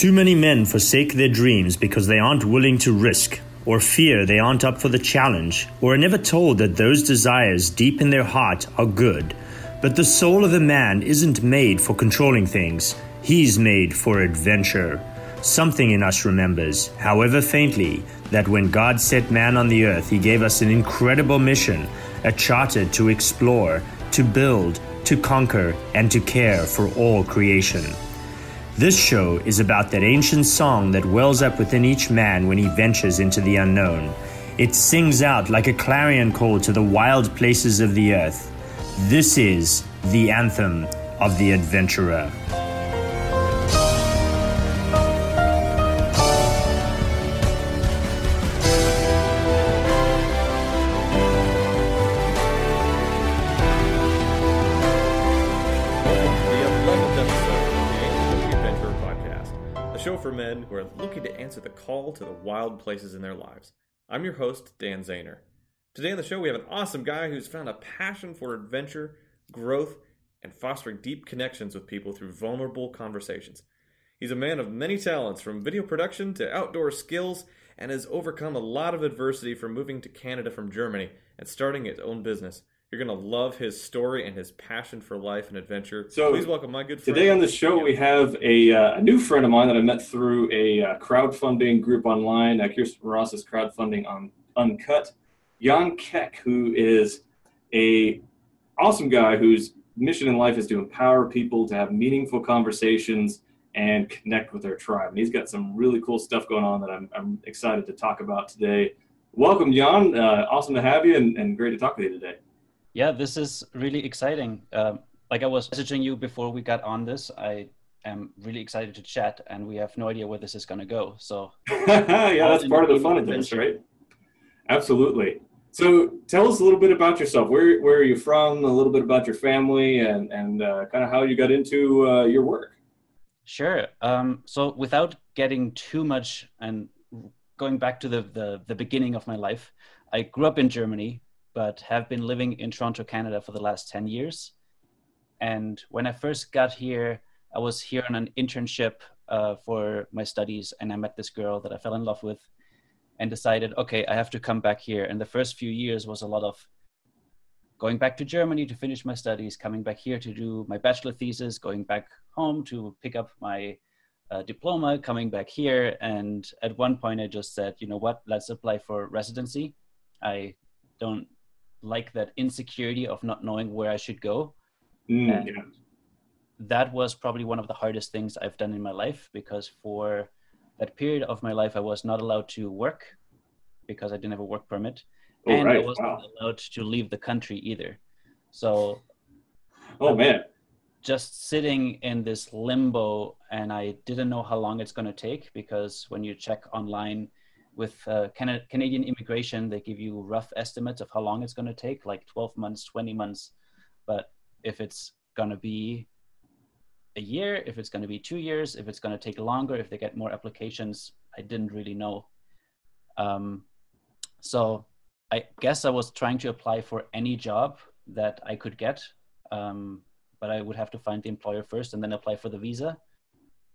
Too many men forsake their dreams because they aren't willing to risk, or fear they aren't up for the challenge, or are never told that those desires deep in their heart are good. But the soul of a man isn't made for controlling things, he's made for adventure. Something in us remembers, however faintly, that when God set man on the earth, he gave us an incredible mission, a charter to explore, to build, to conquer, and to care for all creation. This show is about that ancient song that wells up within each man when he ventures into the unknown. It sings out like a clarion call to the wild places of the earth. This is the anthem of the adventurer. Who are looking to answer the call to the wild places in their lives. I'm your host, Dan Zahner. Today on the show, we have an awesome guy who's found a passion for adventure, growth, and fostering deep connections with people through vulnerable conversations. He's a man of many talents, from video production to outdoor skills, and has overcome a lot of adversity from moving to Canada from Germany and starting his own business. You're going to love his story and his passion for life and adventure. So please welcome my good friend. Today on the show, we have a, uh, a new friend of mine that I met through a uh, crowdfunding group online, uh, Kirsten Ross's crowdfunding on Uncut. Jan Keck, who is a awesome guy whose mission in life is to empower people to have meaningful conversations and connect with their tribe. And he's got some really cool stuff going on that I'm, I'm excited to talk about today. Welcome, Jan. Uh, awesome to have you and, and great to talk with you today. Yeah, this is really exciting. Um, like I was messaging you before we got on this, I am really excited to chat, and we have no idea where this is going to go. So, yeah, that's part of the fun of this, right? Absolutely. So, tell us a little bit about yourself. Where where are you from? A little bit about your family, and and uh, kind of how you got into uh, your work. Sure. Um, so, without getting too much and going back to the, the the beginning of my life, I grew up in Germany but have been living in Toronto, Canada for the last 10 years. And when I first got here, I was here on an internship uh, for my studies, and I met this girl that I fell in love with and decided, okay, I have to come back here. And the first few years was a lot of going back to Germany to finish my studies, coming back here to do my bachelor thesis, going back home to pick up my uh, diploma, coming back here. And at one point, I just said, you know what, let's apply for residency. I don't like that insecurity of not knowing where I should go. Mm, yeah. That was probably one of the hardest things I've done in my life because for that period of my life, I was not allowed to work because I didn't have a work permit. Oh, and right. I wasn't wow. allowed to leave the country either. So, oh man, just sitting in this limbo, and I didn't know how long it's going to take because when you check online, with uh, Can- Canadian immigration, they give you rough estimates of how long it's going to take, like 12 months, 20 months. But if it's going to be a year, if it's going to be two years, if it's going to take longer, if they get more applications, I didn't really know. Um, so I guess I was trying to apply for any job that I could get, um, but I would have to find the employer first and then apply for the visa,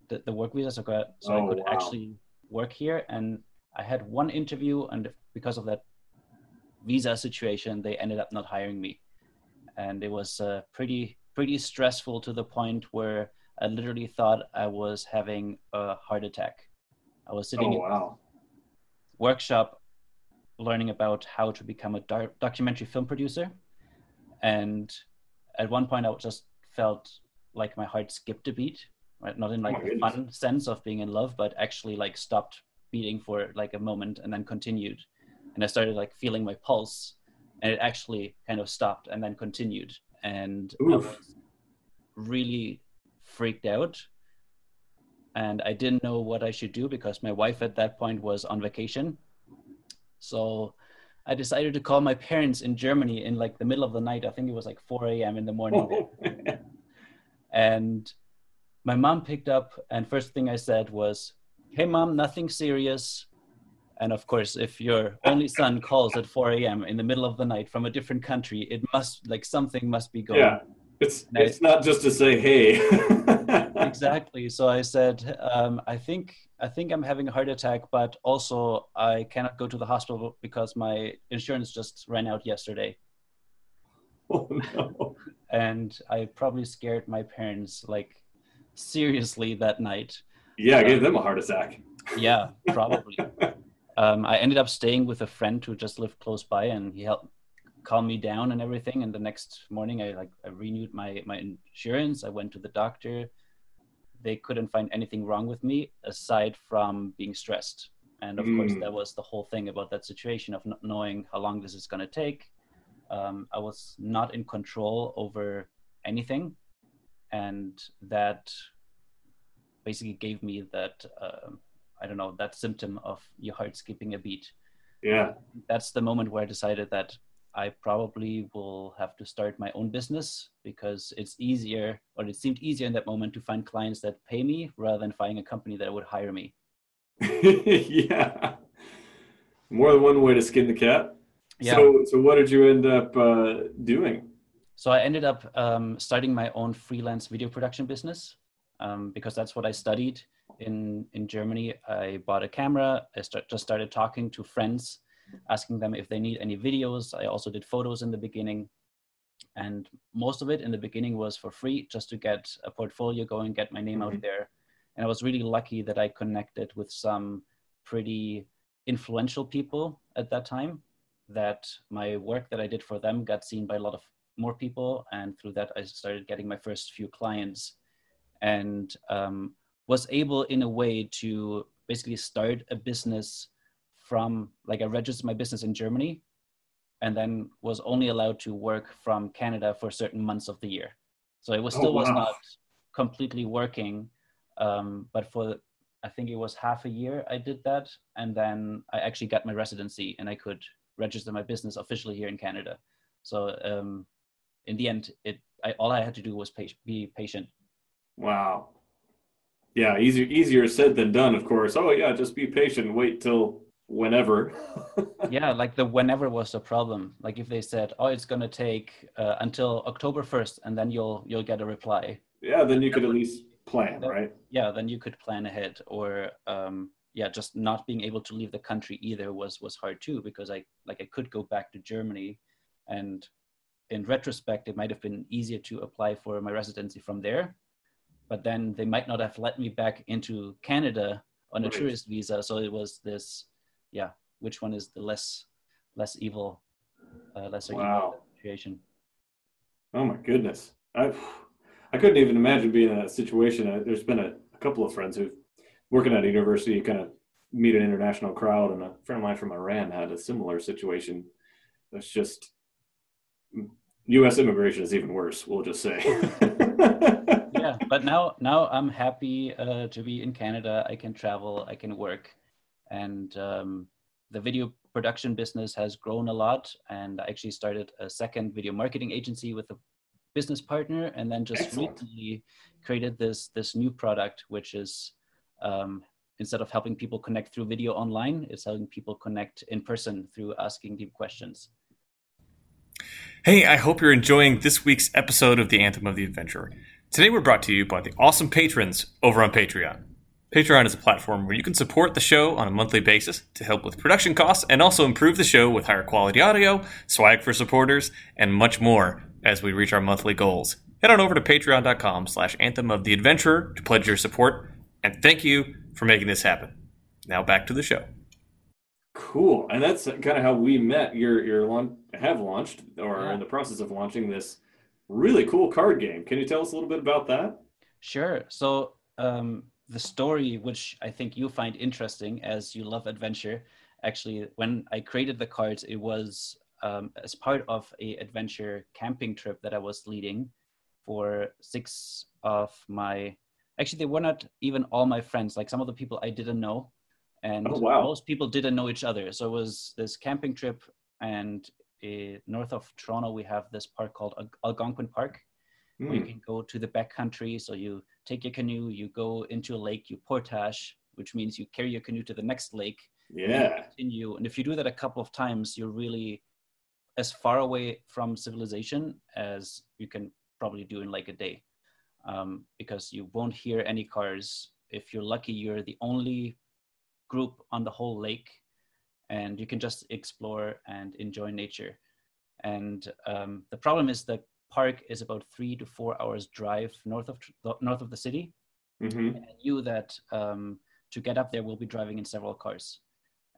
the, the work visa, so, so oh, I could wow. actually work here. And I had one interview, and because of that visa situation, they ended up not hiring me, and it was uh, pretty pretty stressful to the point where I literally thought I was having a heart attack. I was sitting oh, wow. in workshop learning about how to become a documentary film producer, and at one point I just felt like my heart skipped a beat. Right, not in like oh, fun sense of being in love, but actually like stopped beating for like a moment and then continued. And i started like feeling my pulse and it actually kind of stopped and then continued. And Oof. i was really freaked out. And i didn't know what i should do because my wife at that point was on vacation. So i decided to call my parents in germany in like the middle of the night. I think it was like 4 a.m in the morning. Oh. And my mom picked up and first thing i said was hey mom nothing serious and of course if your only son calls at 4 a.m in the middle of the night from a different country it must like something must be going yeah it's it's not just to say hey exactly. So I said, um, I think I think I'm having a heart attack, but also I cannot go to the hospital because my insurance just ran out yesterday. Oh no. And I probably scared my parents like seriously that night. Yeah, I gave them a heart attack. Yeah, probably. um, I ended up staying with a friend who just lived close by, and he helped calm me down and everything. And the next morning, I like I renewed my my insurance. I went to the doctor. They couldn't find anything wrong with me aside from being stressed. And of mm. course, that was the whole thing about that situation of not knowing how long this is going to take. Um, I was not in control over anything, and that basically gave me that. Uh, I don't know that symptom of your heart skipping a beat. Yeah, that's the moment where I decided that I probably will have to start my own business because it's easier, or it seemed easier in that moment to find clients that pay me rather than finding a company that would hire me. yeah, more than one way to skin the cat. Yeah. So, so what did you end up uh, doing? So I ended up um, starting my own freelance video production business um, because that's what I studied in in Germany. I bought a camera. I start, just started talking to friends, asking them if they need any videos. I also did photos in the beginning, and most of it in the beginning was for free, just to get a portfolio going, get my name mm-hmm. out there. And I was really lucky that I connected with some pretty influential people at that time. That my work that I did for them got seen by a lot of more people, and through that I started getting my first few clients and um, was able in a way to basically start a business from like I registered my business in Germany and then was only allowed to work from Canada for certain months of the year. So it was oh, still oh, wow. was not completely working. Um, but for I think it was half a year I did that. And then I actually got my residency and I could register my business officially here in Canada. So um, in the end, it I, all I had to do was pay, be patient. Wow yeah, easier easier said than done, of course. Oh yeah, just be patient, wait till whenever. yeah, like the whenever was the problem. Like if they said, "Oh, it's gonna take uh, until October first, and then you'll you'll get a reply." Yeah, then you could at least plan, then, right? Yeah, then you could plan ahead, or um, yeah, just not being able to leave the country either was was hard too because I like I could go back to Germany, and in retrospect, it might have been easier to apply for my residency from there but then they might not have let me back into Canada on a right. tourist visa. So it was this, yeah, which one is the less less evil, uh, lesser wow. evil situation? Oh my goodness, I I couldn't even imagine being in that situation. Uh, there's been a, a couple of friends who working at a university kind of meet an international crowd, and a friend of mine from Iran had a similar situation. It's just U.S. immigration is even worse. We'll just say. yeah, but now now I'm happy uh, to be in Canada. I can travel, I can work, and um, the video production business has grown a lot. And I actually started a second video marketing agency with a business partner, and then just Excellent. recently created this this new product, which is um, instead of helping people connect through video online, it's helping people connect in person through asking deep questions. Hey, I hope you're enjoying this week's episode of the Anthem of the Adventurer. Today we're brought to you by the awesome patrons over on Patreon. Patreon is a platform where you can support the show on a monthly basis to help with production costs and also improve the show with higher quality audio, swag for supporters, and much more as we reach our monthly goals. Head on over to patreon.com slash anthem of the adventurer to pledge your support, and thank you for making this happen. Now back to the show. Cool. And that's kind of how we met. You're, you're have launched or yeah. in the process of launching this really cool card game. Can you tell us a little bit about that? Sure. So um, the story, which I think you find interesting as you love adventure, actually, when I created the cards, it was um, as part of a adventure camping trip that I was leading for six of my. Actually, they were not even all my friends. Like some of the people I didn't know, and oh, wow. most people didn't know each other. So it was this camping trip, and uh, north of Toronto, we have this park called Algonquin Park. Mm. Where you hmm. can go to the backcountry. So you take your canoe, you go into a lake, you portage, which means you carry your canoe to the next lake. Yeah. And continue. And if you do that a couple of times, you're really as far away from civilization as you can probably do in like a day. um, because you won't hear any cars. If you're lucky, you're the only group on the whole lake, and you can just explore and enjoy nature. And um, the problem is the park is about three to four hours drive north of north of the city. Mm-hmm. And I knew that um, to get up there, we'll be driving in several cars.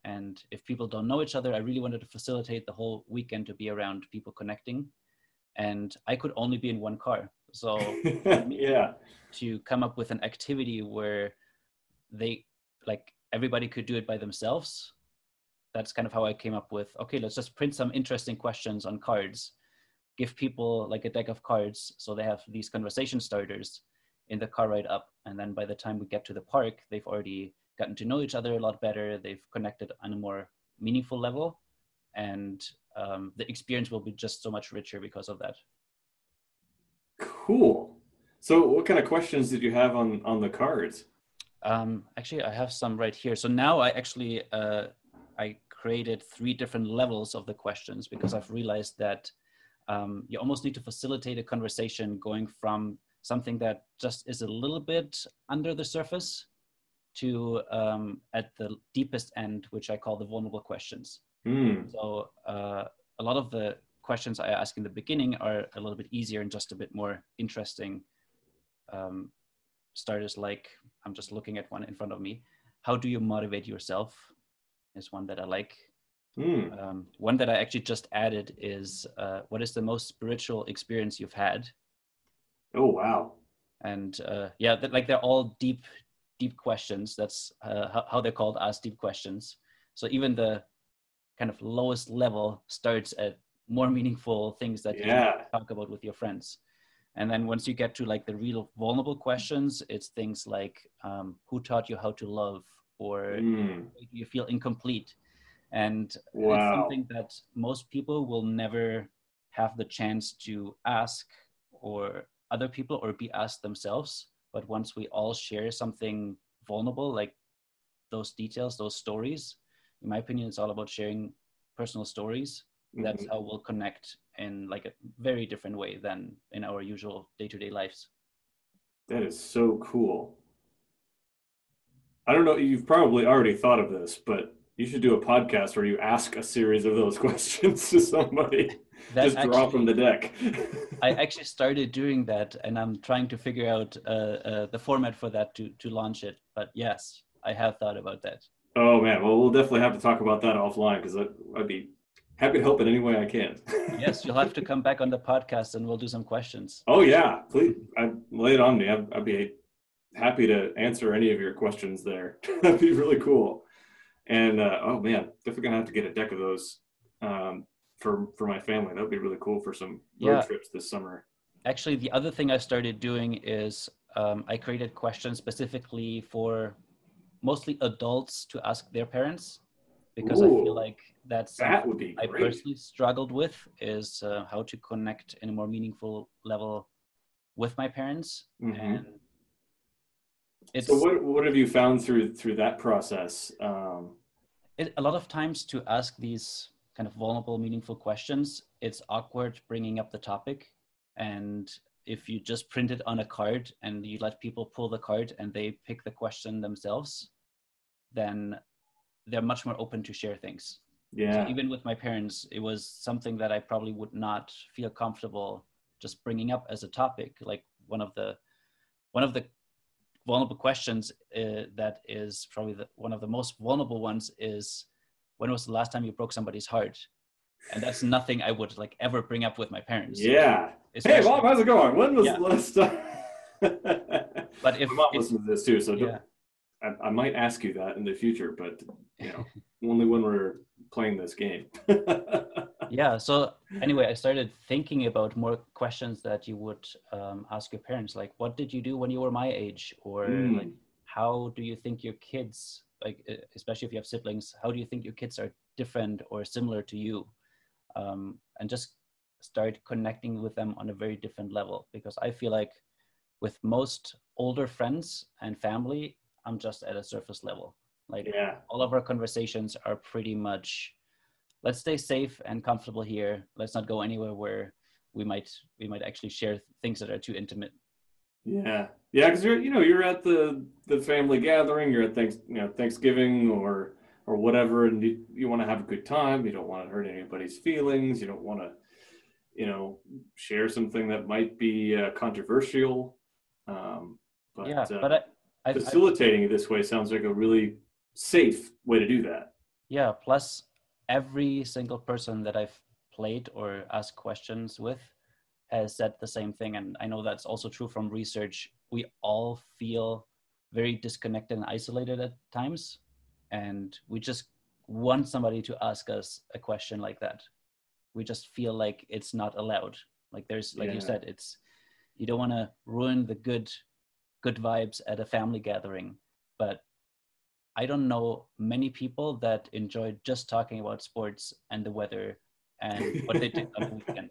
And if people don't know each other, I really wanted to facilitate the whole weekend to be around people connecting. And I could only be in one car. So yeah. to come up with an activity where they like everybody could do it by themselves that's kind of how i came up with okay let's just print some interesting questions on cards give people like a deck of cards so they have these conversation starters in the car ride up and then by the time we get to the park they've already gotten to know each other a lot better they've connected on a more meaningful level and um, the experience will be just so much richer because of that Cool. So, what kind of questions did you have on on the cards? Um, actually, I have some right here. So now I actually uh, I created three different levels of the questions because I've realized that um, you almost need to facilitate a conversation going from something that just is a little bit under the surface to um, at the deepest end, which I call the vulnerable questions. Hmm. So uh, a lot of the questions I ask in the beginning are a little bit easier and just a bit more interesting. Um, starters like I'm just looking at one in front of me. How do you motivate yourself? Is one that I like. Hmm. Um, one that I actually just added is uh, what is the most spiritual experience you've had? Oh wow. And uh, yeah, that, like they're all deep, deep questions. That's uh, how, how they're called Ask deep questions. So even the kind of lowest level starts at more meaningful things that you Yeah. can talk about with your friends. And then once you get to like the real vulnerable questions, it's things like um, who taught you how to love or Hmm. you feel incomplete. And it's something that most people will never have the chance to ask or other people or be asked themselves. But once we all share something vulnerable, like those details, those stories, in my opinion, it's all about sharing personal stories. That's Mhm. how we'll connect in like a very different way than in our usual day-to-day lives. That is so cool. I don't know. You've probably already thought of this, but you should do a podcast where you ask a series of those questions to somebody. That Just drop from the deck. I actually started doing that, and I'm trying to figure out uh, uh, the format for that to to launch it. But yes, I have thought about that. oh man, well we'll definitely have to talk about that offline because I'd be happy to help in any way I can. Yes, you'll have to come back on the podcast, and we'll do some questions. Oh yeah, please, I lay it on me. I'd, I'd be happy to answer any of your questions there. That'd be really cool. And uh, oh man, definitely gonna have to get a deck of those um, for for my family. That would be really cool for some road Yeah. trips this summer. Actually, the other thing I started doing is um, I created questions specifically for mostly adults to ask their parents because I feel like that's That would be I great. personally struggled with is uh, how to connect in a more meaningful level with my parents, Mhm. and it's So what what have you found through through that process? Um, it, a lot of times to ask these kind of vulnerable, meaningful questions, it's awkward bringing up the topic, and if you just print it on a card and you let people pull the card and they pick the question themselves, then they're much more open to share things. yeah, So even with my parents, it was something that I probably would not feel comfortable just bringing up as a topic. Like one of the one of the vulnerable questions uh, that is probably the, one of the most vulnerable ones is when was the last time you broke somebody's heart? And that's nothing I would like ever bring up with my parents. yeah. Hey, Especially- mom, how's it going? When was Yeah. the last time? But if, my mom listens to this too, so don't- yeah, I, I might ask you that in the future, but you know, only when we're playing this game. yeah so anyway i started thinking about more questions that you would um, ask your parents like what did you do when you were my age? Or Mm. like how do you think your kids like especially if you have siblings how do you think your kids are different or similar to you? Um, and just start connecting with them on a very different level because i feel like with most older friends and family i'm just at a surface level. Like yeah, all of our conversations are pretty much let's stay safe and comfortable here let's not go anywhere where we might we might actually share things that are too intimate Yeah, yeah, because you're you know you're at the the family gathering, you're at thanks you know Thanksgiving or or whatever, and you, you want to have a good time. You don't want to hurt anybody's feelings. You don't want to you know share something that might be uh, controversial. Um, but, yeah, uh, but I, I, facilitating it this way sounds like a really safe way to do that. Yeah. Plus, every single person that I've played or asked questions with has said the same thing, and I know that's also true from research. We all feel very disconnected and isolated at times, and we just want somebody to ask us a question like that. We just feel like it's not allowed. Like there's, like Yeah. you said, it's you don't want to ruin the good good vibes at a family gathering but i don't know many people that enjoy just talking about sports and the weather and what they did on the weekend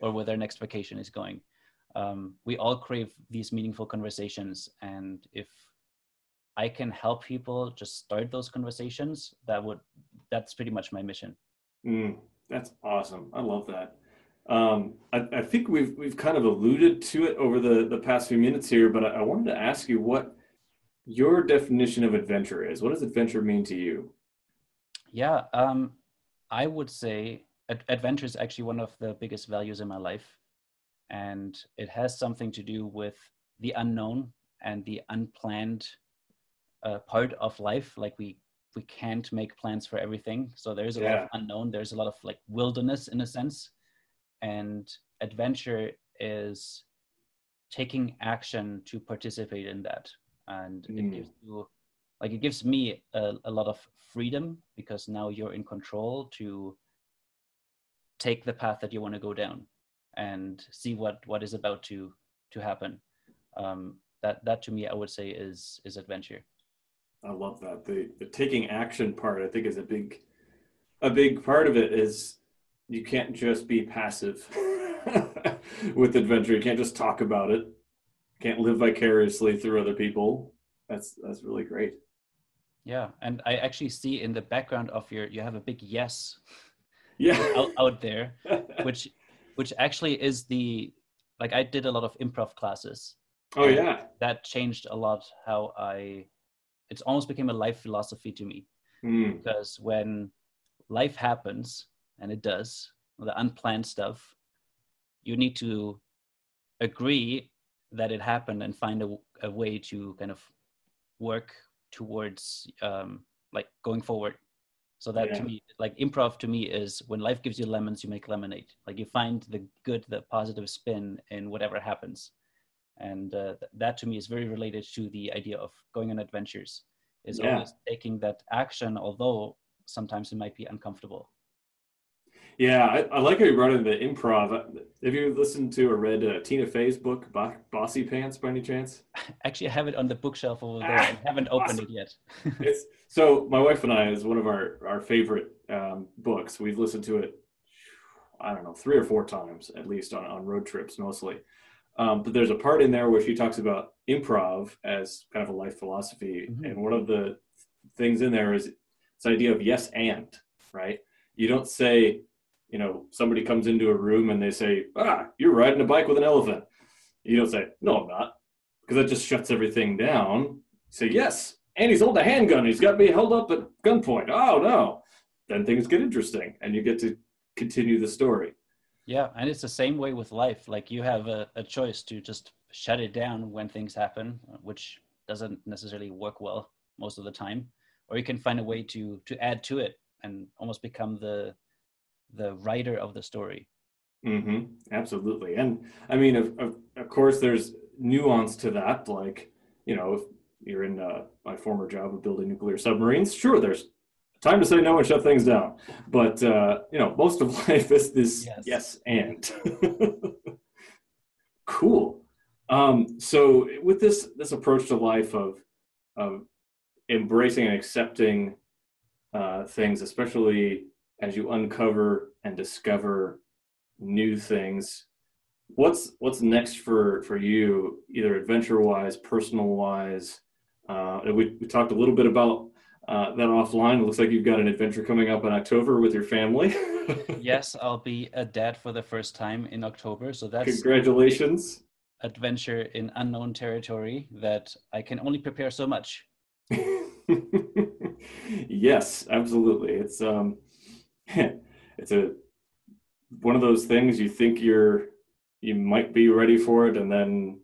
or where their next vacation is going um, we all crave these meaningful conversations and if i can help people just start those conversations that would that's pretty much my mission Mm, that's awesome. I love that. Um, I, I think we've we've kind of alluded to it over the the past few minutes here, but I, I wanted to ask you what your definition of adventure is. What does adventure mean to you? Yeah, um, I would say ad- adventure is actually one of the biggest values in my life, and it has something to do with the unknown and the unplanned uh, part of life. Like we we can't make plans for everything, so there's a lot of unknown. There's a lot of like wilderness in a sense, and adventure is taking action to participate in that, and it Mm. gives you like it gives me a, a lot of freedom because now you're in control to take the path that you want to go down and see what what is about to to happen um that that to me i would say is is adventure I love that. The the taking action part, I think, is a big a big part of it. Is you can't just be passive with adventure. You can't just talk about it. Can't live vicariously through other people. That's that's really great. yeah and i actually see in the background of your you have a big yes Yeah. out, out there which which actually is the like i did a lot of improv classes oh yeah. that changed a lot how i it's almost became a life philosophy to me Mm, because when life happens and it does the unplanned stuff you need to agree that it happened and find a, a way to kind of work towards um, like going forward so that Yeah. to me like improv to me is when life gives you lemons you make lemonade like you find the good the positive spin in whatever happens and uh, th- that to me is very related to the idea of going on adventures is Yeah. always taking that action although sometimes it might be uncomfortable Yeah, I, I like how you brought in the improv. Have you listened to or read uh, Tina Fey's book, Bo- Bossypants, by any chance? actually i have it on the bookshelf over there Ah, and haven't opened awesome. it yet it's so my wife and I is one of our our favorite um, books. We've listened to it, I don't know, three or four times at least on on road trips mostly. Um, but there's a part in there where she talks about improv as kind of a life philosophy, Mhm. and one of the things in there is this idea of yes and right. You don't say, you know, somebody comes into a room and they say, ah, you're riding a bike with an elephant. You don't say, no, I'm not, because that just shuts everything down. You say, yes, and he's holding a handgun. He's got me held up at gunpoint. Oh no! Then things get interesting, and you get to continue the story. yeah and it's the same way with life like you have a, a choice to just shut it down when things happen which doesn't necessarily work well most of the time or you can find a way to to add to it and almost become the the writer of the story hmm Absolutely, and I mean, of, of of course, there's nuance to that. Like, you know, if you're in uh, my former job of building nuclear submarines, sure, there's time to say no and shut things down. But uh, you know, most of life is this Yes. yes, and cool. Um, so with this this approach to life of of embracing and accepting uh, things, especially as you uncover and discover new things, what's what's next for for you, either adventure wise, personal wise? Uh, we we talked a little bit about uh, that offline. It looks like you've got an adventure coming up in October with your family. yes i'll be a dad for the first time in october so that's Congratulations. adventure in unknown territory that I can only prepare so much. yes, absolutely. It's um, it's a one of those things you think you're you might be ready for it, and then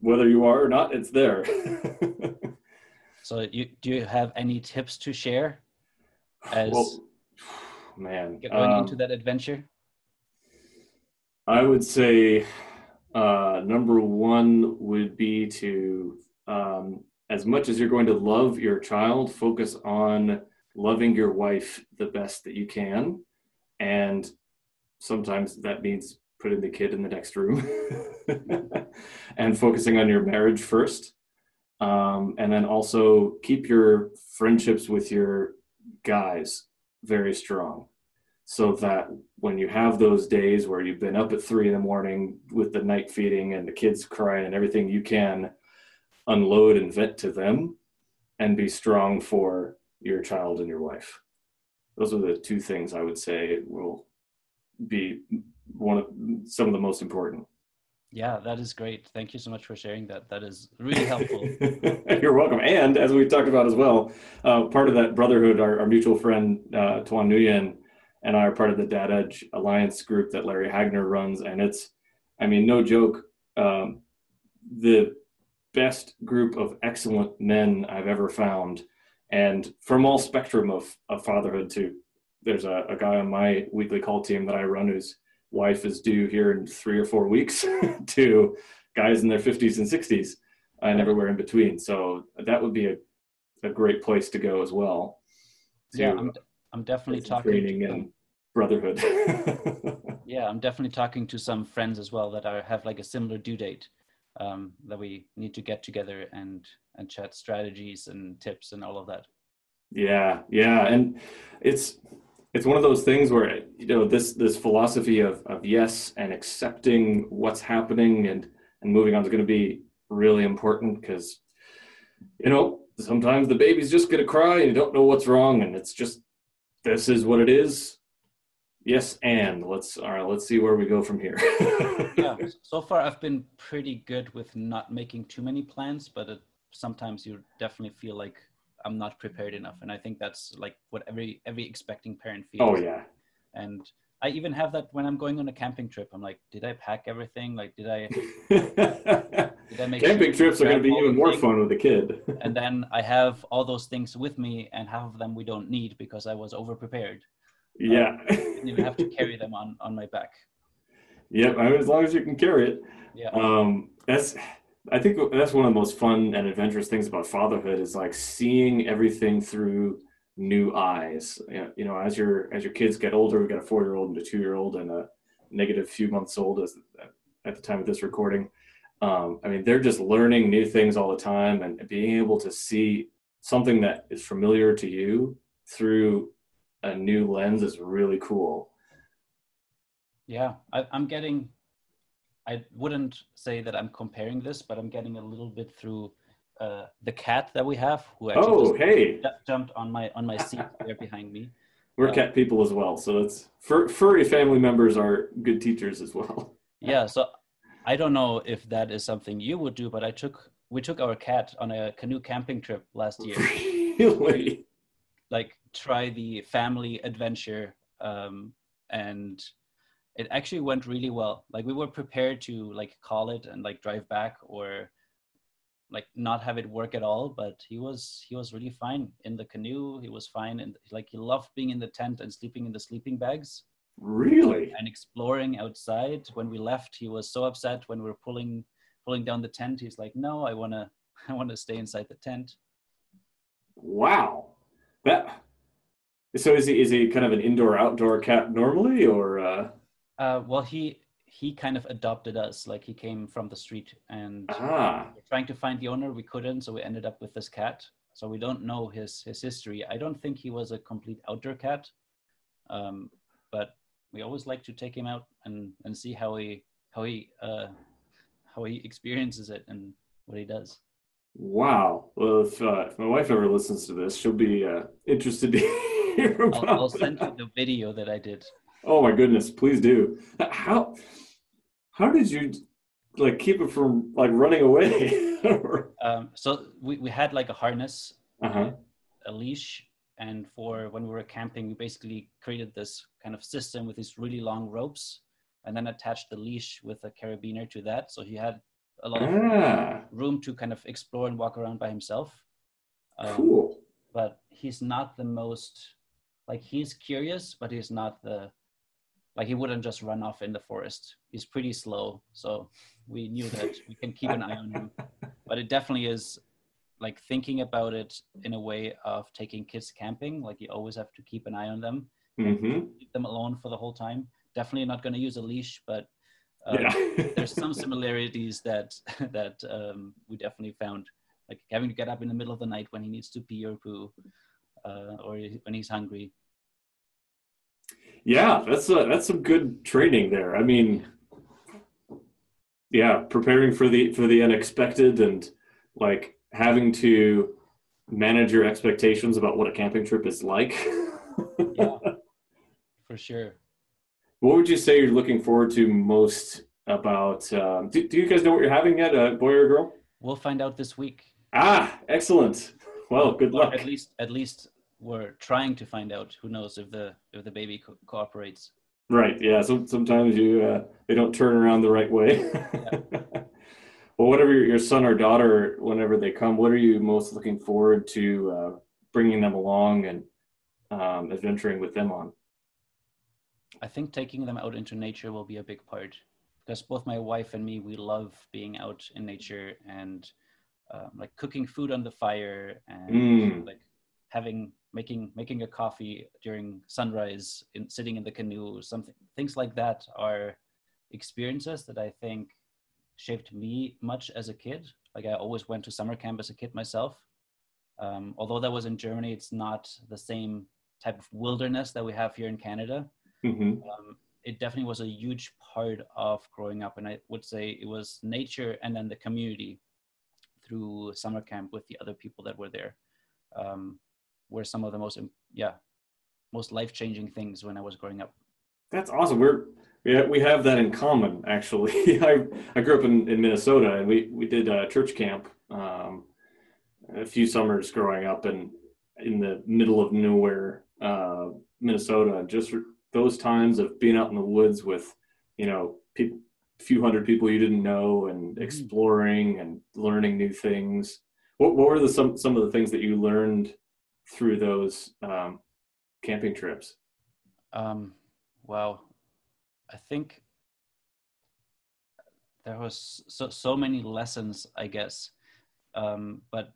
whether you are or not, it's there. so, you do you have any tips to share? As well, man, going um, into that adventure. I would say uh, number one would be to um, as much as you're going to love your child, focus on loving your wife the best that you can. And sometimes that means putting the kid in the next room and focusing on your marriage first. Um, and then also keep your friendships with your guys very strong so that when you have those days where you've been up at three in the morning with the night feeding and the kids crying and everything you can unload and vent to them and be strong for your child and your wife. Those are the two things I would say will be one of some of the most important. Yeah, that is great. Thank you so much for sharing that. That is really helpful. You're welcome. And as we talked about as well, uh, part of that brotherhood, our, our mutual friend uh, Tuan Nguyen and I are part of the Dad Edge Alliance group that Larry Hagner runs. And it's, I mean, no joke, um, the best group of excellent men I've ever found, and from all spectrum of, of fatherhood too. There's a, a guy on my weekly call team that I run whose wife is due here in three or four weeks to guys in their 50s and 60s uh, and everywhere in between. So that would be a, a great place to go as well. yeah, I'm, I'm definitely talking training to, and brotherhood. yeah, I'm definitely talking to some friends as well that are have like a similar due date um, that we need to get together and and chat strategies and tips and all of that. Yeah, yeah, and it's it's one of those things where you know this this philosophy of of yes and accepting what's happening and and moving on is going to be really important because you know sometimes the baby's just going to cry and you don't know what's wrong and it's just this is what it is Yes, and let's all right. Let's see where we go from here. yeah, so far I've been pretty good with not making too many plans, but it, sometimes you definitely feel like I'm not prepared enough, and I think that's like what every every expecting parent feels. Oh yeah. And I even have that when I'm going on a camping trip. I'm like, did I pack everything? Like, did I? did I make camping sure trips are going to be even more fun with a kid. and then I have all those things with me, and half of them we don't need because I was over prepared. Yeah. Um, even have to carry them on on my back. Yep, I mean, as long as you can carry it. Yeah. Um, that's I think that's one of the most fun and adventurous things about fatherhood is like seeing everything through new eyes. You know, as your as your kids get older, we've got a four year old and a two year old and a negative few months old as at the time of this recording. Um, I mean, they're just learning new things all the time and being able to see something that is familiar to you through a new lens is really cool. Yeah, I, I'm getting. I wouldn't say that I'm comparing this, but I'm getting a little bit through uh, the cat that we have, who actually oh, hey. jumped on my on my seat there behind me. We're cat people as well, so it's fur, furry family members are good teachers as well. yeah, so I don't know if that is something you would do, but I took we took our cat on a canoe camping trip last year. Really? like try the family adventure um, and it actually went really well. Like we were prepared to like call it and like drive back or like not have it work at all but he was he was really fine in the canoe. He was fine and like he loved being in the tent and sleeping in the sleeping bags. Really? And exploring outside. When we left he was so upset when we were pulling pulling down the tent. He's like no i want to i want to stay inside the tent. Wow. That so is he is he kind of an indoor outdoor cat normally or? Uh... Uh, well, he he kind of adopted us. Like he came from the street and ah. we trying to find the owner. We couldn't, so we ended up with this cat. So we don't know his his history. I don't think he was a complete outdoor cat, um, but we always like to take him out and and see how he how he uh, how he experiences it and what he does. Wow. Well, if, uh, if my wife ever listens to this, she'll be uh, interested hear about I'll, I'll send you the video that I did. Oh my goodness! Please do. How how did you like keep it from like running away? um, so we, we had like a harness, uh-huh. a leash, and for when we were camping, we basically created this kind of system with these really long ropes, and then attached the leash with a carabiner to that. So he had a lot of Ah, room to kind of explore and walk around by himself. Um, cool. But he's not the most like he's curious, but he's not the like he wouldn't just run off in the forest. He's pretty slow, so we knew that we can keep an eye on him. But it definitely is like thinking about it in a way of taking kids camping. Like you always have to keep an eye on them, hmm keep them alone for the whole time. Definitely not going to use a leash, but um, yeah. there's some similarities that that um, we definitely found, like having to get up in the middle of the night when he needs to pee or poo, uh, or when he's hungry. Yeah, that's uh, that's some good training there. I mean, yeah, preparing for the for the unexpected and like having to manage your expectations about what a camping trip is like. Yeah, for sure. What would you say you're looking forward to most about? Um, do, do you guys know what you're having yet, uh, boy or girl? We'll find out this week. Ah, excellent. Well, good luck. At least, at least we're trying to find out. Who knows if the if the baby co- cooperates? Right. Yeah. So sometimes you uh, they don't turn around the right way. well, whatever your, your son or daughter, whenever they come, what are you most looking forward to uh, bringing them along and um, adventuring with them on? I think taking them out into nature will be a big part because both my wife and me we love being out in nature and um, like cooking food on the fire and Mm. like having making making a coffee during sunrise in sitting in the canoe something things like that are experiences that I think shaped me much as a kid. Like I always went to summer camp as a kid myself. Um, although that was in Germany it's not the same type of wilderness that we have here in Canada. Hmm um, it definitely was a huge part of growing up and i would say it was nature and then the community through summer camp with the other people that were there. Um, were some of the most yeah most life-changing things when i was growing up That's awesome. We're we have, we have that in common actually. I I grew up in, in Minnesota and we we did uh, church camp um, a few summers growing up and in the middle of nowhere, uh, Minnesota. Just those times of being out in the woods with you know people, few hundred people you didn't know and exploring and learning new things. What what were the some some of the things that you learned through those um, camping trips? um, wow i think there was so, so many lessons i guess um, but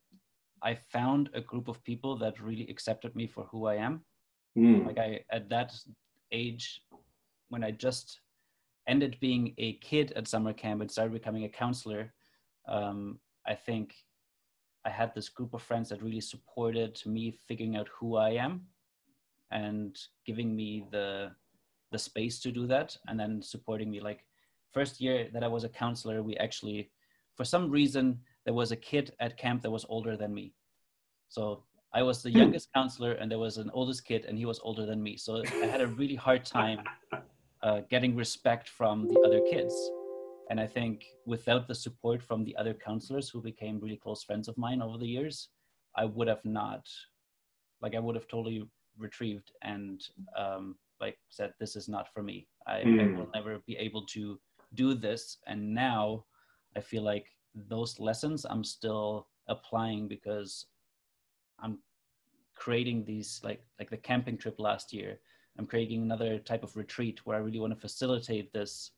i found a group of people that really accepted me for who i am Hmm. like i at that age when i just ended being a kid at summer camp and started becoming a counselor um, i think i had this group of friends that really supported me figuring out who i am and giving me the the space to do that and then supporting me. Like first year that i was a counselor we actually for some reason there was a kid at camp that was older than me. So i was the Hmm. youngest counselor and there was an oldest kid and he was older than me. So i had a really hard time uh, getting respect from the other kids and i think without the support from the other counselors who became really close friends of mine over the years i would have not like i would have totally retrieved and um, like said this is not for me. I, I Mm. will never be able to do this. And now i feel like those lessons i'm still applying because i'm creating these like like the camping trip last year. I'm creating another type of retreat where i really want to facilitate this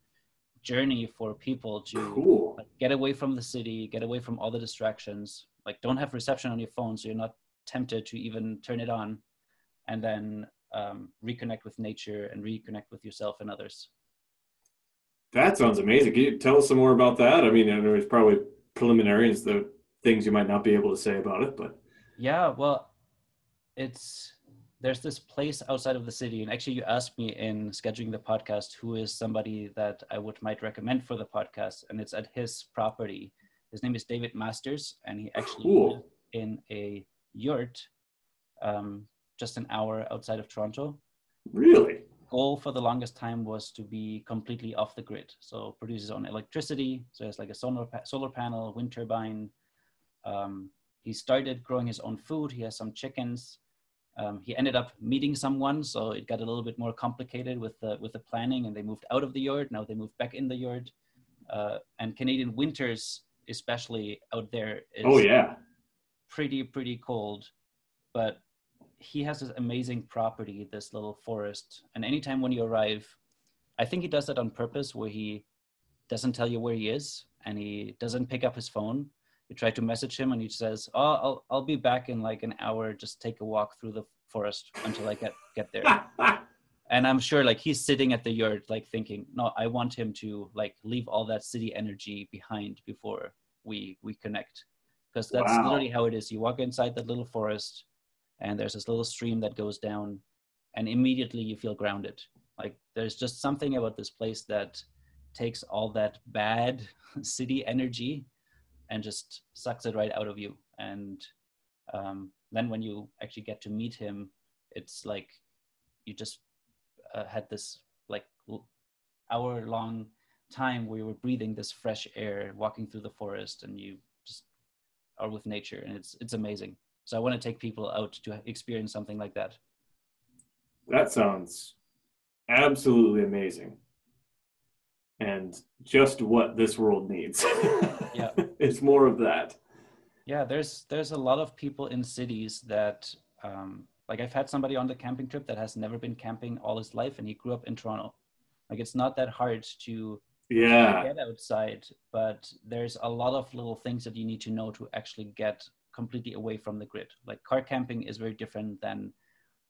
journey for people to Cool. like get away from the city get away from all the distractions like don't have reception on your phone so you're not tempted to even turn it on and then um, reconnect with nature and reconnect with yourself and others That sounds amazing. Can you tell us some more about that? I mean, I know it's probably preliminary and the things you might not be able to say about it, but yeah well it's there's this place outside of the city and actually you asked me in scheduling the podcast who is somebody that i would might recommend for the podcast and it's at his property his name is david masters and he actually Cool. in a yurt um, just an hour outside of toronto really, goal for the longest time was to be completely off the grid. So produces his own electricity. So it's like a solar pa- solar panel, wind turbine. Um, he started growing his own food. He has some chickens. Um, he ended up meeting someone, so it got a little bit more complicated with the with the planning, and they moved out of the yard. Now they moved back in the yard. Uh, and Canadian winters, especially out there, is Oh yeah. pretty pretty cold. But he has this amazing property, this little forest. And anytime when you arrive, I think he does that on purpose, where he doesn't tell you where he is and he doesn't pick up his phone. You try to message him and he says, "Oh, I'll I'll be back in like an hour. Just take a walk through the forest until I get get there." and I'm sure like he's sitting at the yard, like thinking, "No, I want him to like leave all that city energy behind before we we connect." Because that's Wow. literally how it is. You walk inside that little forest, and there's this little stream that goes down, and immediately you feel grounded. Like there's just something about this place that takes all that bad city energy and just sucks it right out of you. And um, then when you actually get to meet him, it's like you just uh, had this like hour long time where you were breathing this fresh air, walking through the forest, and you just are with nature, and it's it's amazing. So I want to take people out to experience something like that. That sounds absolutely amazing. And just what this world needs. Yeah. it's more of that. Yeah, there's there's a lot of people in cities that um, like I've had somebody on the camping trip that has never been camping all his life, and he grew up in Toronto. Like it's not that hard to Yeah. get outside, but there's a lot of little things that you need to know to actually get completely away from the grid. Like car camping is very different than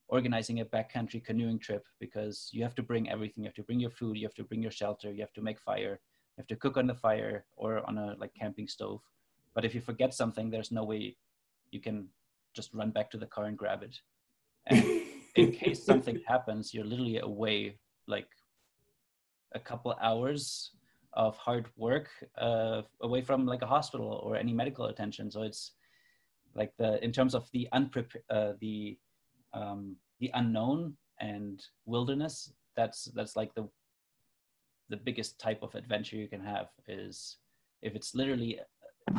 organizing a backcountry canoeing trip because you have to bring everything. You have to bring your food, you have to bring your shelter, you have to make fire, you have to cook on the fire or on a like camping stove. But if you forget something, there's no way you can just run back to the car and grab it. And in case something happens, you're literally away like a couple hours of hard work uh, away from like a hospital or any medical attention. So it's like the in terms of the unprepared, uh, the um, the unknown and wilderness. That's that's like the the biggest type of adventure you can have is if it's literally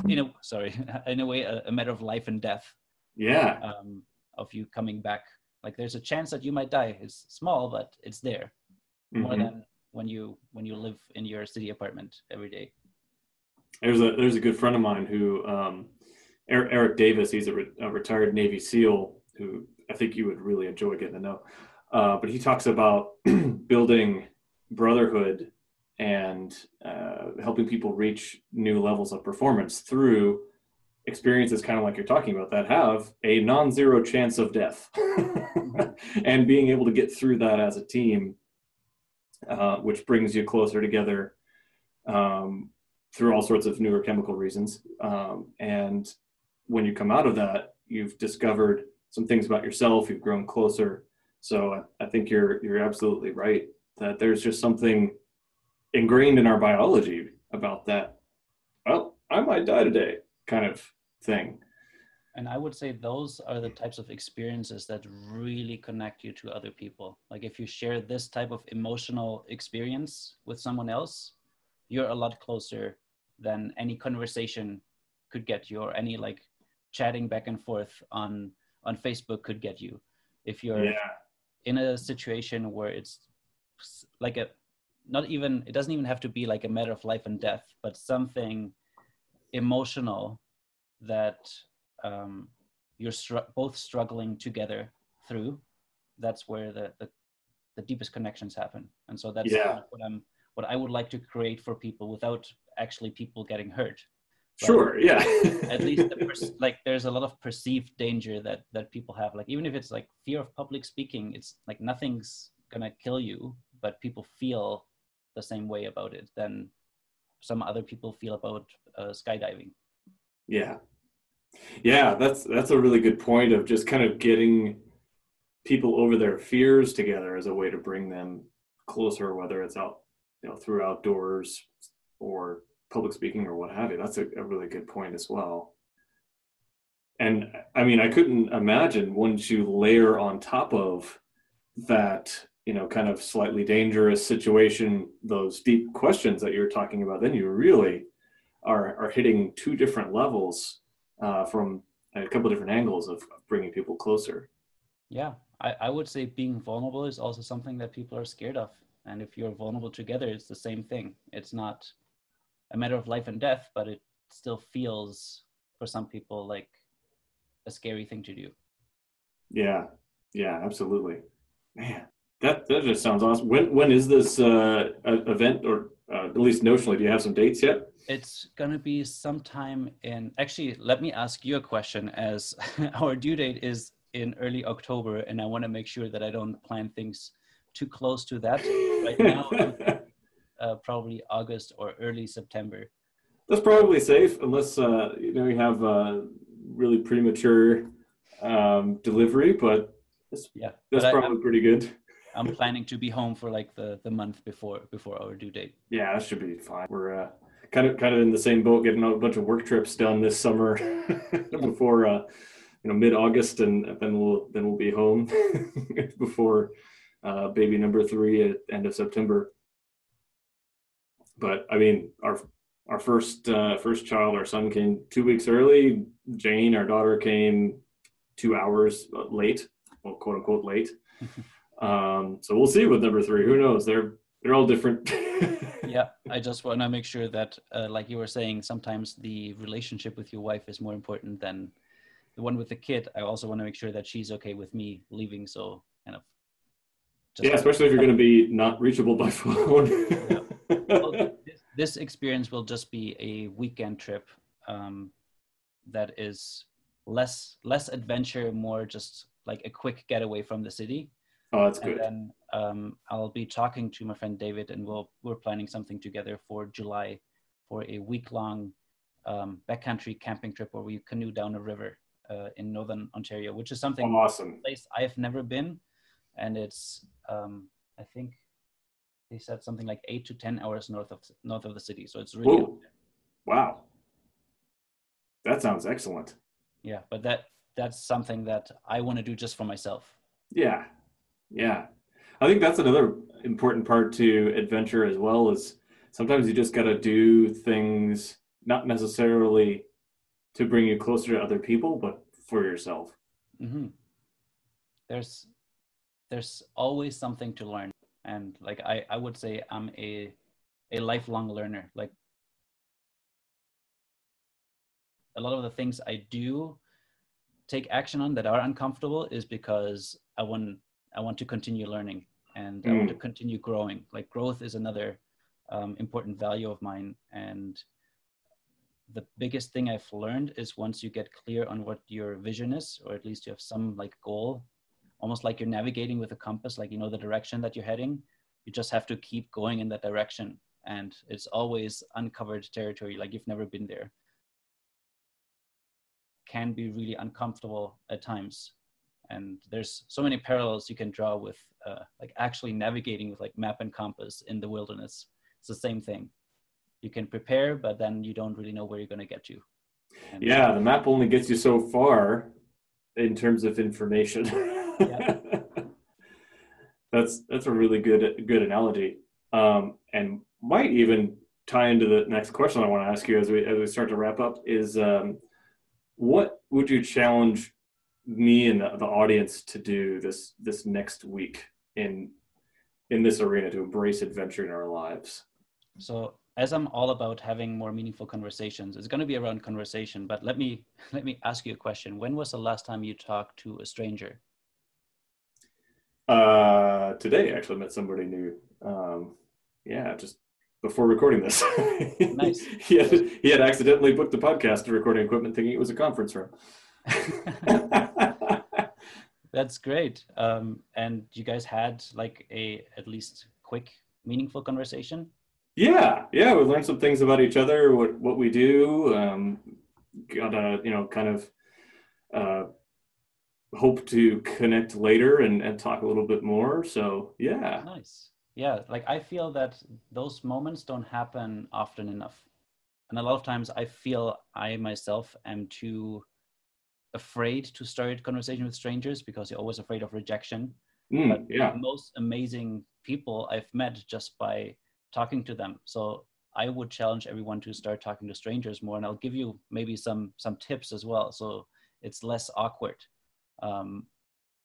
you know sorry in a way a, a matter of life and death yeah. um, of you coming back. Like there's a chance that you might die. It's small, but it's there more Mhm. than when you when you live in your city apartment every day. There's a there's a good friend of mine who um, Eric, Eric Davis. He's a, re- a retired Navy SEAL who I think you would really enjoy getting to know. Uh, but he talks about building brotherhood and uh, helping people reach new levels of performance through experiences kind of like you're talking about that have a non-zero chance of death and being able to get through that as a team uh, which brings you closer together um, through all sorts of neurochemical reasons. Um, and when you come out of that, you've discovered some things about yourself. You've grown closer. So I, I think you're you're absolutely right that there's just something ingrained in our biology about that. Well, I might die today, kind of thing. And I would say those are the types of experiences that really connect you to other people. Like if you share this type of emotional experience with someone else, you're a lot closer than any conversation could get you or any like chatting back and forth on on Facebook could get you. If you're Yeah, in a situation where it's like a not even it doesn't even have to be like a matter of life and death but something emotional that um, you're str- both struggling together through that's where the, the the deepest connections happen and so that's Yeah. what i'm what i would like to create for people without actually people getting hurt But- sure. Yeah. at least the pers- like there's a lot of perceived danger that that people have like even if it's like fear of public speaking it's like nothing's gonna kill you but people feel the same way about it than some other people feel about uh, skydiving Yeah. Yeah, that's that's a really good point of just kind of getting people over their fears together as a way to bring them closer, whether it's out, you know, through outdoors or public speaking or what have you. That's a, a really good point as well. And I mean, I couldn't imagine once you layer on top of that you know kind of slightly dangerous situation those deep questions that you're talking about then you really are are hitting two different levels uh, from a couple different angles of bringing people closer yeah I, I would say being vulnerable is also something that people are scared of and if you're vulnerable together it's the same thing it's not a matter of life and death but it still feels for some people like a scary thing to do. Yeah. Yeah absolutely. Man that that just sounds awesome. When when is this uh event or uh, at least notionally do you have some dates yet? It's to be sometime in actually let me ask you a question as our due date is in early october and i want to make sure that i don't plan things too close to that. Right now uh, probably august or early september. That's probably safe unless uh, you know you have a really premature um, delivery but that's, yeah that's but probably I, pretty good. I'm planning to be home for like the the month before before our due date. Yeah that should be fine. We're uh, kind of kind of in the same boat getting a bunch of work trips done this summer before uh, you know mid august and then we'll then we'll be home before uh, baby number three at end of september but i mean our our first uh, first child, our son came two weeks early. Jane, our daughter, came two hours late, well, quote unquote late. um, so we'll see with number three. Who knows? They're they're all different. yeah, I just want to make sure that, uh, like you were saying, sometimes the relationship with your wife is more important than the one with the kid. I also want to make sure that she's okay with me leaving. So kind of. yeah, especially if you're going to be not reachable by phone. yeah. this, experience will just be a weekend trip um, that is less less adventure, more just like a quick getaway from the city. Oh, that's good. And then um, I'll be talking to my friend David, and we'll we're planning something together for July for a week long um, backcountry camping trip where we canoe down a river uh, in northern Ontario, which is something oh, awesome place I've never been, and it's um, I think they said something like eight to ten hours north of north of the city. So it's really wow. That sounds excellent. Yeah, but that that's something that I want to do just for myself. Yeah, yeah. I think that's another important part to adventure as well. Is sometimes you just got to do things not necessarily to bring you closer to other people, but for yourself. Mm-hmm. There's there's always something to learn and like I, I would say i'm a a lifelong learner like a lot of the things i do take action on that are uncomfortable is because i want i want to continue learning and mm. i want to mm. continue growing like growth is another um, important value of mine and the biggest thing i've learned is once you get clear on what your vision is or at least you have some like goal almost like you're navigating with a compass, like you know the direction that you're heading. You just have to keep going in that direction. And it's always uncovered territory, like you've never been there. Can be really uncomfortable at times. And there's so many parallels you can draw with uh, like actually navigating with like map and compass in the wilderness. It's the same thing. You can prepare, but then you don't really know where you're going to get to. And yeah, the map only gets you so far in terms of information. that's that's a really good good analogy, um, and might even tie into the next question I want to ask you as we as we start to wrap up. Is um, what would you challenge me and the, the audience to do this this next week in in this arena to embrace adventure in our lives? So as I'm all about having more meaningful conversations, it's going to be around conversation. But let me let me ask you a question. When was the last time you talked to a stranger? Uh, today, I actually, met somebody new. Um, yeah, just before recording this. nice. he, had, he had accidentally booked the podcast recording equipment thinking it was a conference room. That's great. Um, and you guys had like a at least quick, meaningful conversation. Yeah, yeah, we learned some things about each other, what what we do. Um, got a you know kind of uh, hope to connect later and, and talk a little bit more. So yeah. Nice. Yeah. Like I feel that those moments don't happen often enough. And a lot of times I feel I myself am too afraid to start conversation with strangers because you're always afraid of rejection. Mm, but yeah. the most amazing people I've met just by talking to them. So I would challenge everyone to start talking to strangers more, and I'll give you maybe some some tips as well, so it's less awkward. Um,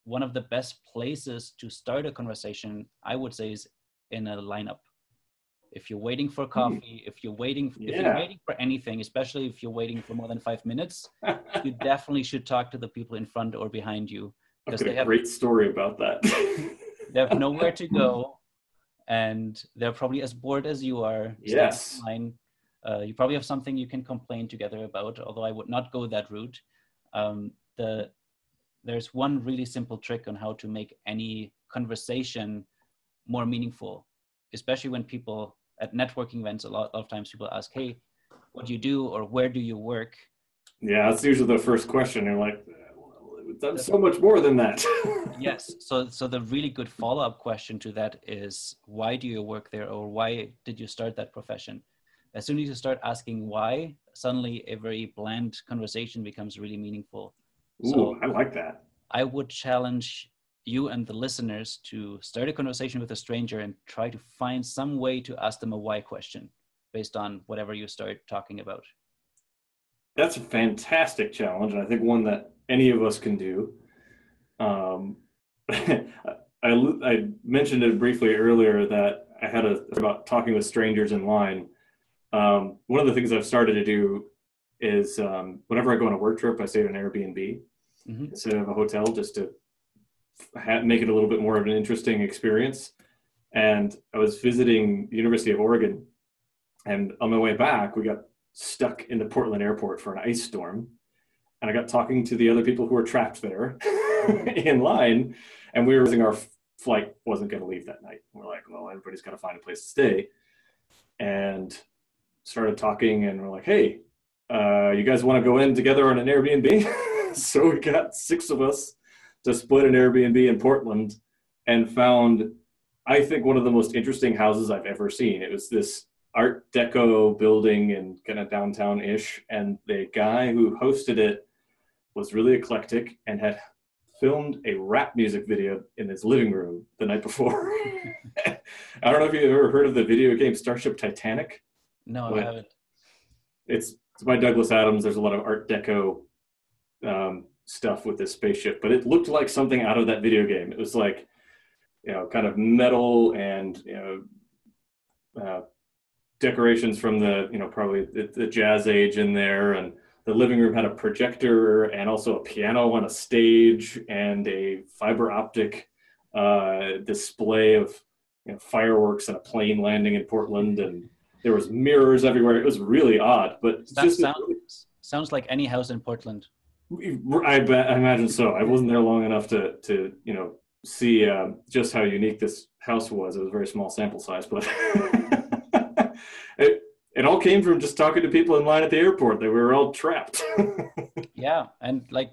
one of the best places to start a conversation, I would say, is in a lineup. If you're waiting for coffee, if you're waiting, if you're waiting for anything, especially if you're waiting for more than five minutes, you definitely should talk to the people in front or behind you because got they a great story about that. they have nowhere to go and they're probably as bored as you are Yes. Uh, you probably have something you can complain together about although i would not go that route um, the there's one really simple trick on how to make any conversation more meaningful especially when people at networking events a lot of times people ask hey what do you do or where do you work yeah, that's usually the first question. You're like, done so much more than that. yes so so the really good follow-up question to that is why do you work there or why did you start that profession as soon as you start asking why suddenly a very bland conversation becomes really meaningful Ooh, So- I like that. i would challenge you and the listeners to start a conversation with a stranger and try to find some way to ask them a why question based on whatever you start talking about That's a fantastic challenge, and I think one that any of us can do. Um, I, I mentioned it briefly earlier that I had a about talking with strangers in line. Um, one of the things I've started to do is um, whenever I go on a work trip, I stay at an Airbnb Mhm. instead of a hotel, just to ha- make it a little bit more of an interesting experience. And I was visiting the University of Oregon, and on my way back, we got stuck in the Portland airport for an ice storm. And I got talking to the other people who were trapped there in line, and we were using our flight wasn't going to leave that night. We're like, well, everybody's got to find a place to stay, and started talking, and we're like, hey, uh, you guys want to go in together on an Airbnb? so we got six of us to split an Airbnb in Portland, and found, I think, one of the most interesting houses I've ever seen. It was this art deco building in kind of downtown ish and the guy who hosted it was really eclectic and had filmed a rap music video in his living room the night before i don't know if you've ever heard of the video game starship titanic no i haven't it's, it's by douglas adams. There's a lot of art deco um, stuff with this spaceship but it looked like something out of that video game. It was like you know kind of metal and you know uh, decorations from the you know probably the, the jazz age in there. And the living room had a projector and also a piano on a stage and a fiber optic uh, display of you know, fireworks and a plane landing in portland. And there was mirrors everywhere it was really odd but that just sounds sounds like any house in portland I, I imagine so. I wasn't there long enough to, to you know, see um, just how unique this house was. It was a very small sample size, but it, it all came from just talking to people in line at the airport. They were all trapped. yeah and like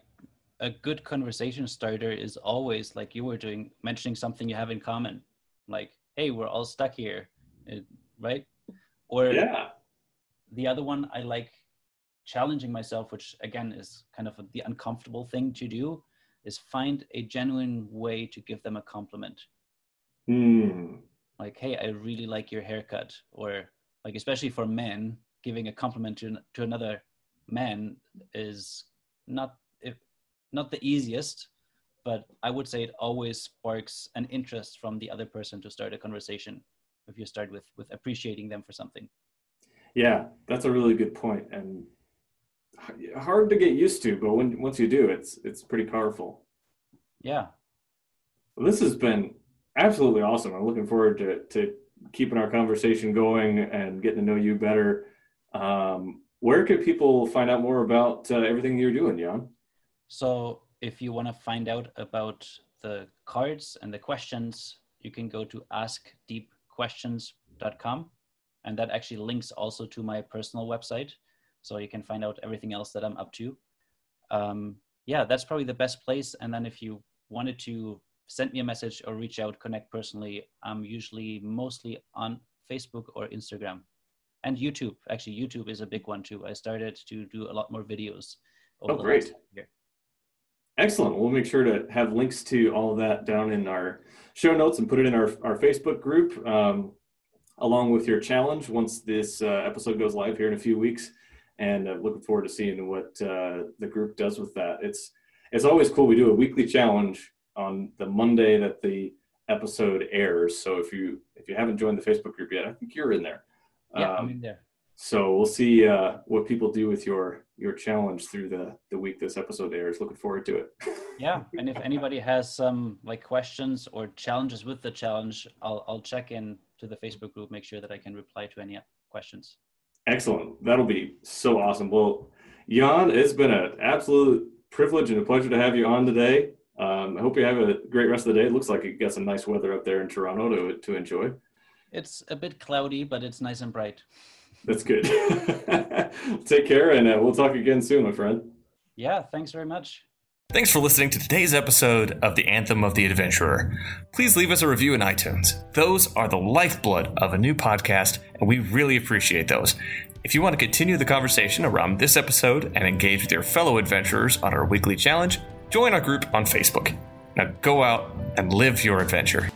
a good conversation starter is always like you were doing mentioning something you have in common like hey we're all stuck here it- right or yeah. the other one i like challenging myself which again is kind of the uncomfortable thing to do is find a genuine way to give them a compliment Hmm. like hey i really like your haircut or like especially for men giving a compliment to, to another man is not if not the easiest but i would say it always sparks an interest from the other person to start a conversation if you start with with appreciating them for something Yeah, that's a really good point, and hard to get used to. But when once you do, it's it's pretty powerful. yeah Well, this has been absolutely awesome. I'm looking forward to, to keeping our conversation going and getting to know you better. Um, where could people find out more about uh, everything you're doing, Jan? So if you want to find out about the cards and the questions, you can go to askdeepquestions.com. And that actually links also to my personal website. So you can find out everything else that I'm up to. Um, yeah, that's probably the best place. And then if you wanted to send me a message or reach out, connect personally, I'm usually mostly on Facebook or Instagram and YouTube. Actually, YouTube is a big one too. I started to do a lot more videos. over Oh, great. Excellent. We'll make sure to have links to all of that down in our show notes and put it in our, our Facebook group, um, along with your challenge once this uh, episode goes live here in a few weeks. And uh, looking forward to seeing what uh, the group does with that. It's it's always cool. We do a weekly challenge on the Monday that the episode airs. So if you if you haven't joined the Facebook group yet, I think you're in there. Yeah, um, I'm in there. So we'll see uh, what people do with your your challenge through the the week this episode airs. Looking forward to it. yeah, and if anybody has some like questions or challenges with the challenge, I'll I'll check in to the Facebook group, make sure that I can reply to any questions. Excellent. That'll be so awesome. Well, Jan, it's been an absolute privilege and a pleasure to have you on today. Um, I hope you have a great rest of the day. It looks like you got some nice weather up there in Toronto to to enjoy. It's a bit cloudy, but it's nice and bright. That's good. Take care, and uh, we'll talk again soon, my friend. Yeah, thanks very much. Thanks for listening to today's episode of The Anthem of the Adventurer. Please leave us a review in iTunes. Those are the lifeblood of a new podcast, and we really appreciate those. If you want to continue the conversation around this episode and engage with your fellow adventurers on our weekly challenge, join our group on Facebook. Now go out and live your adventure.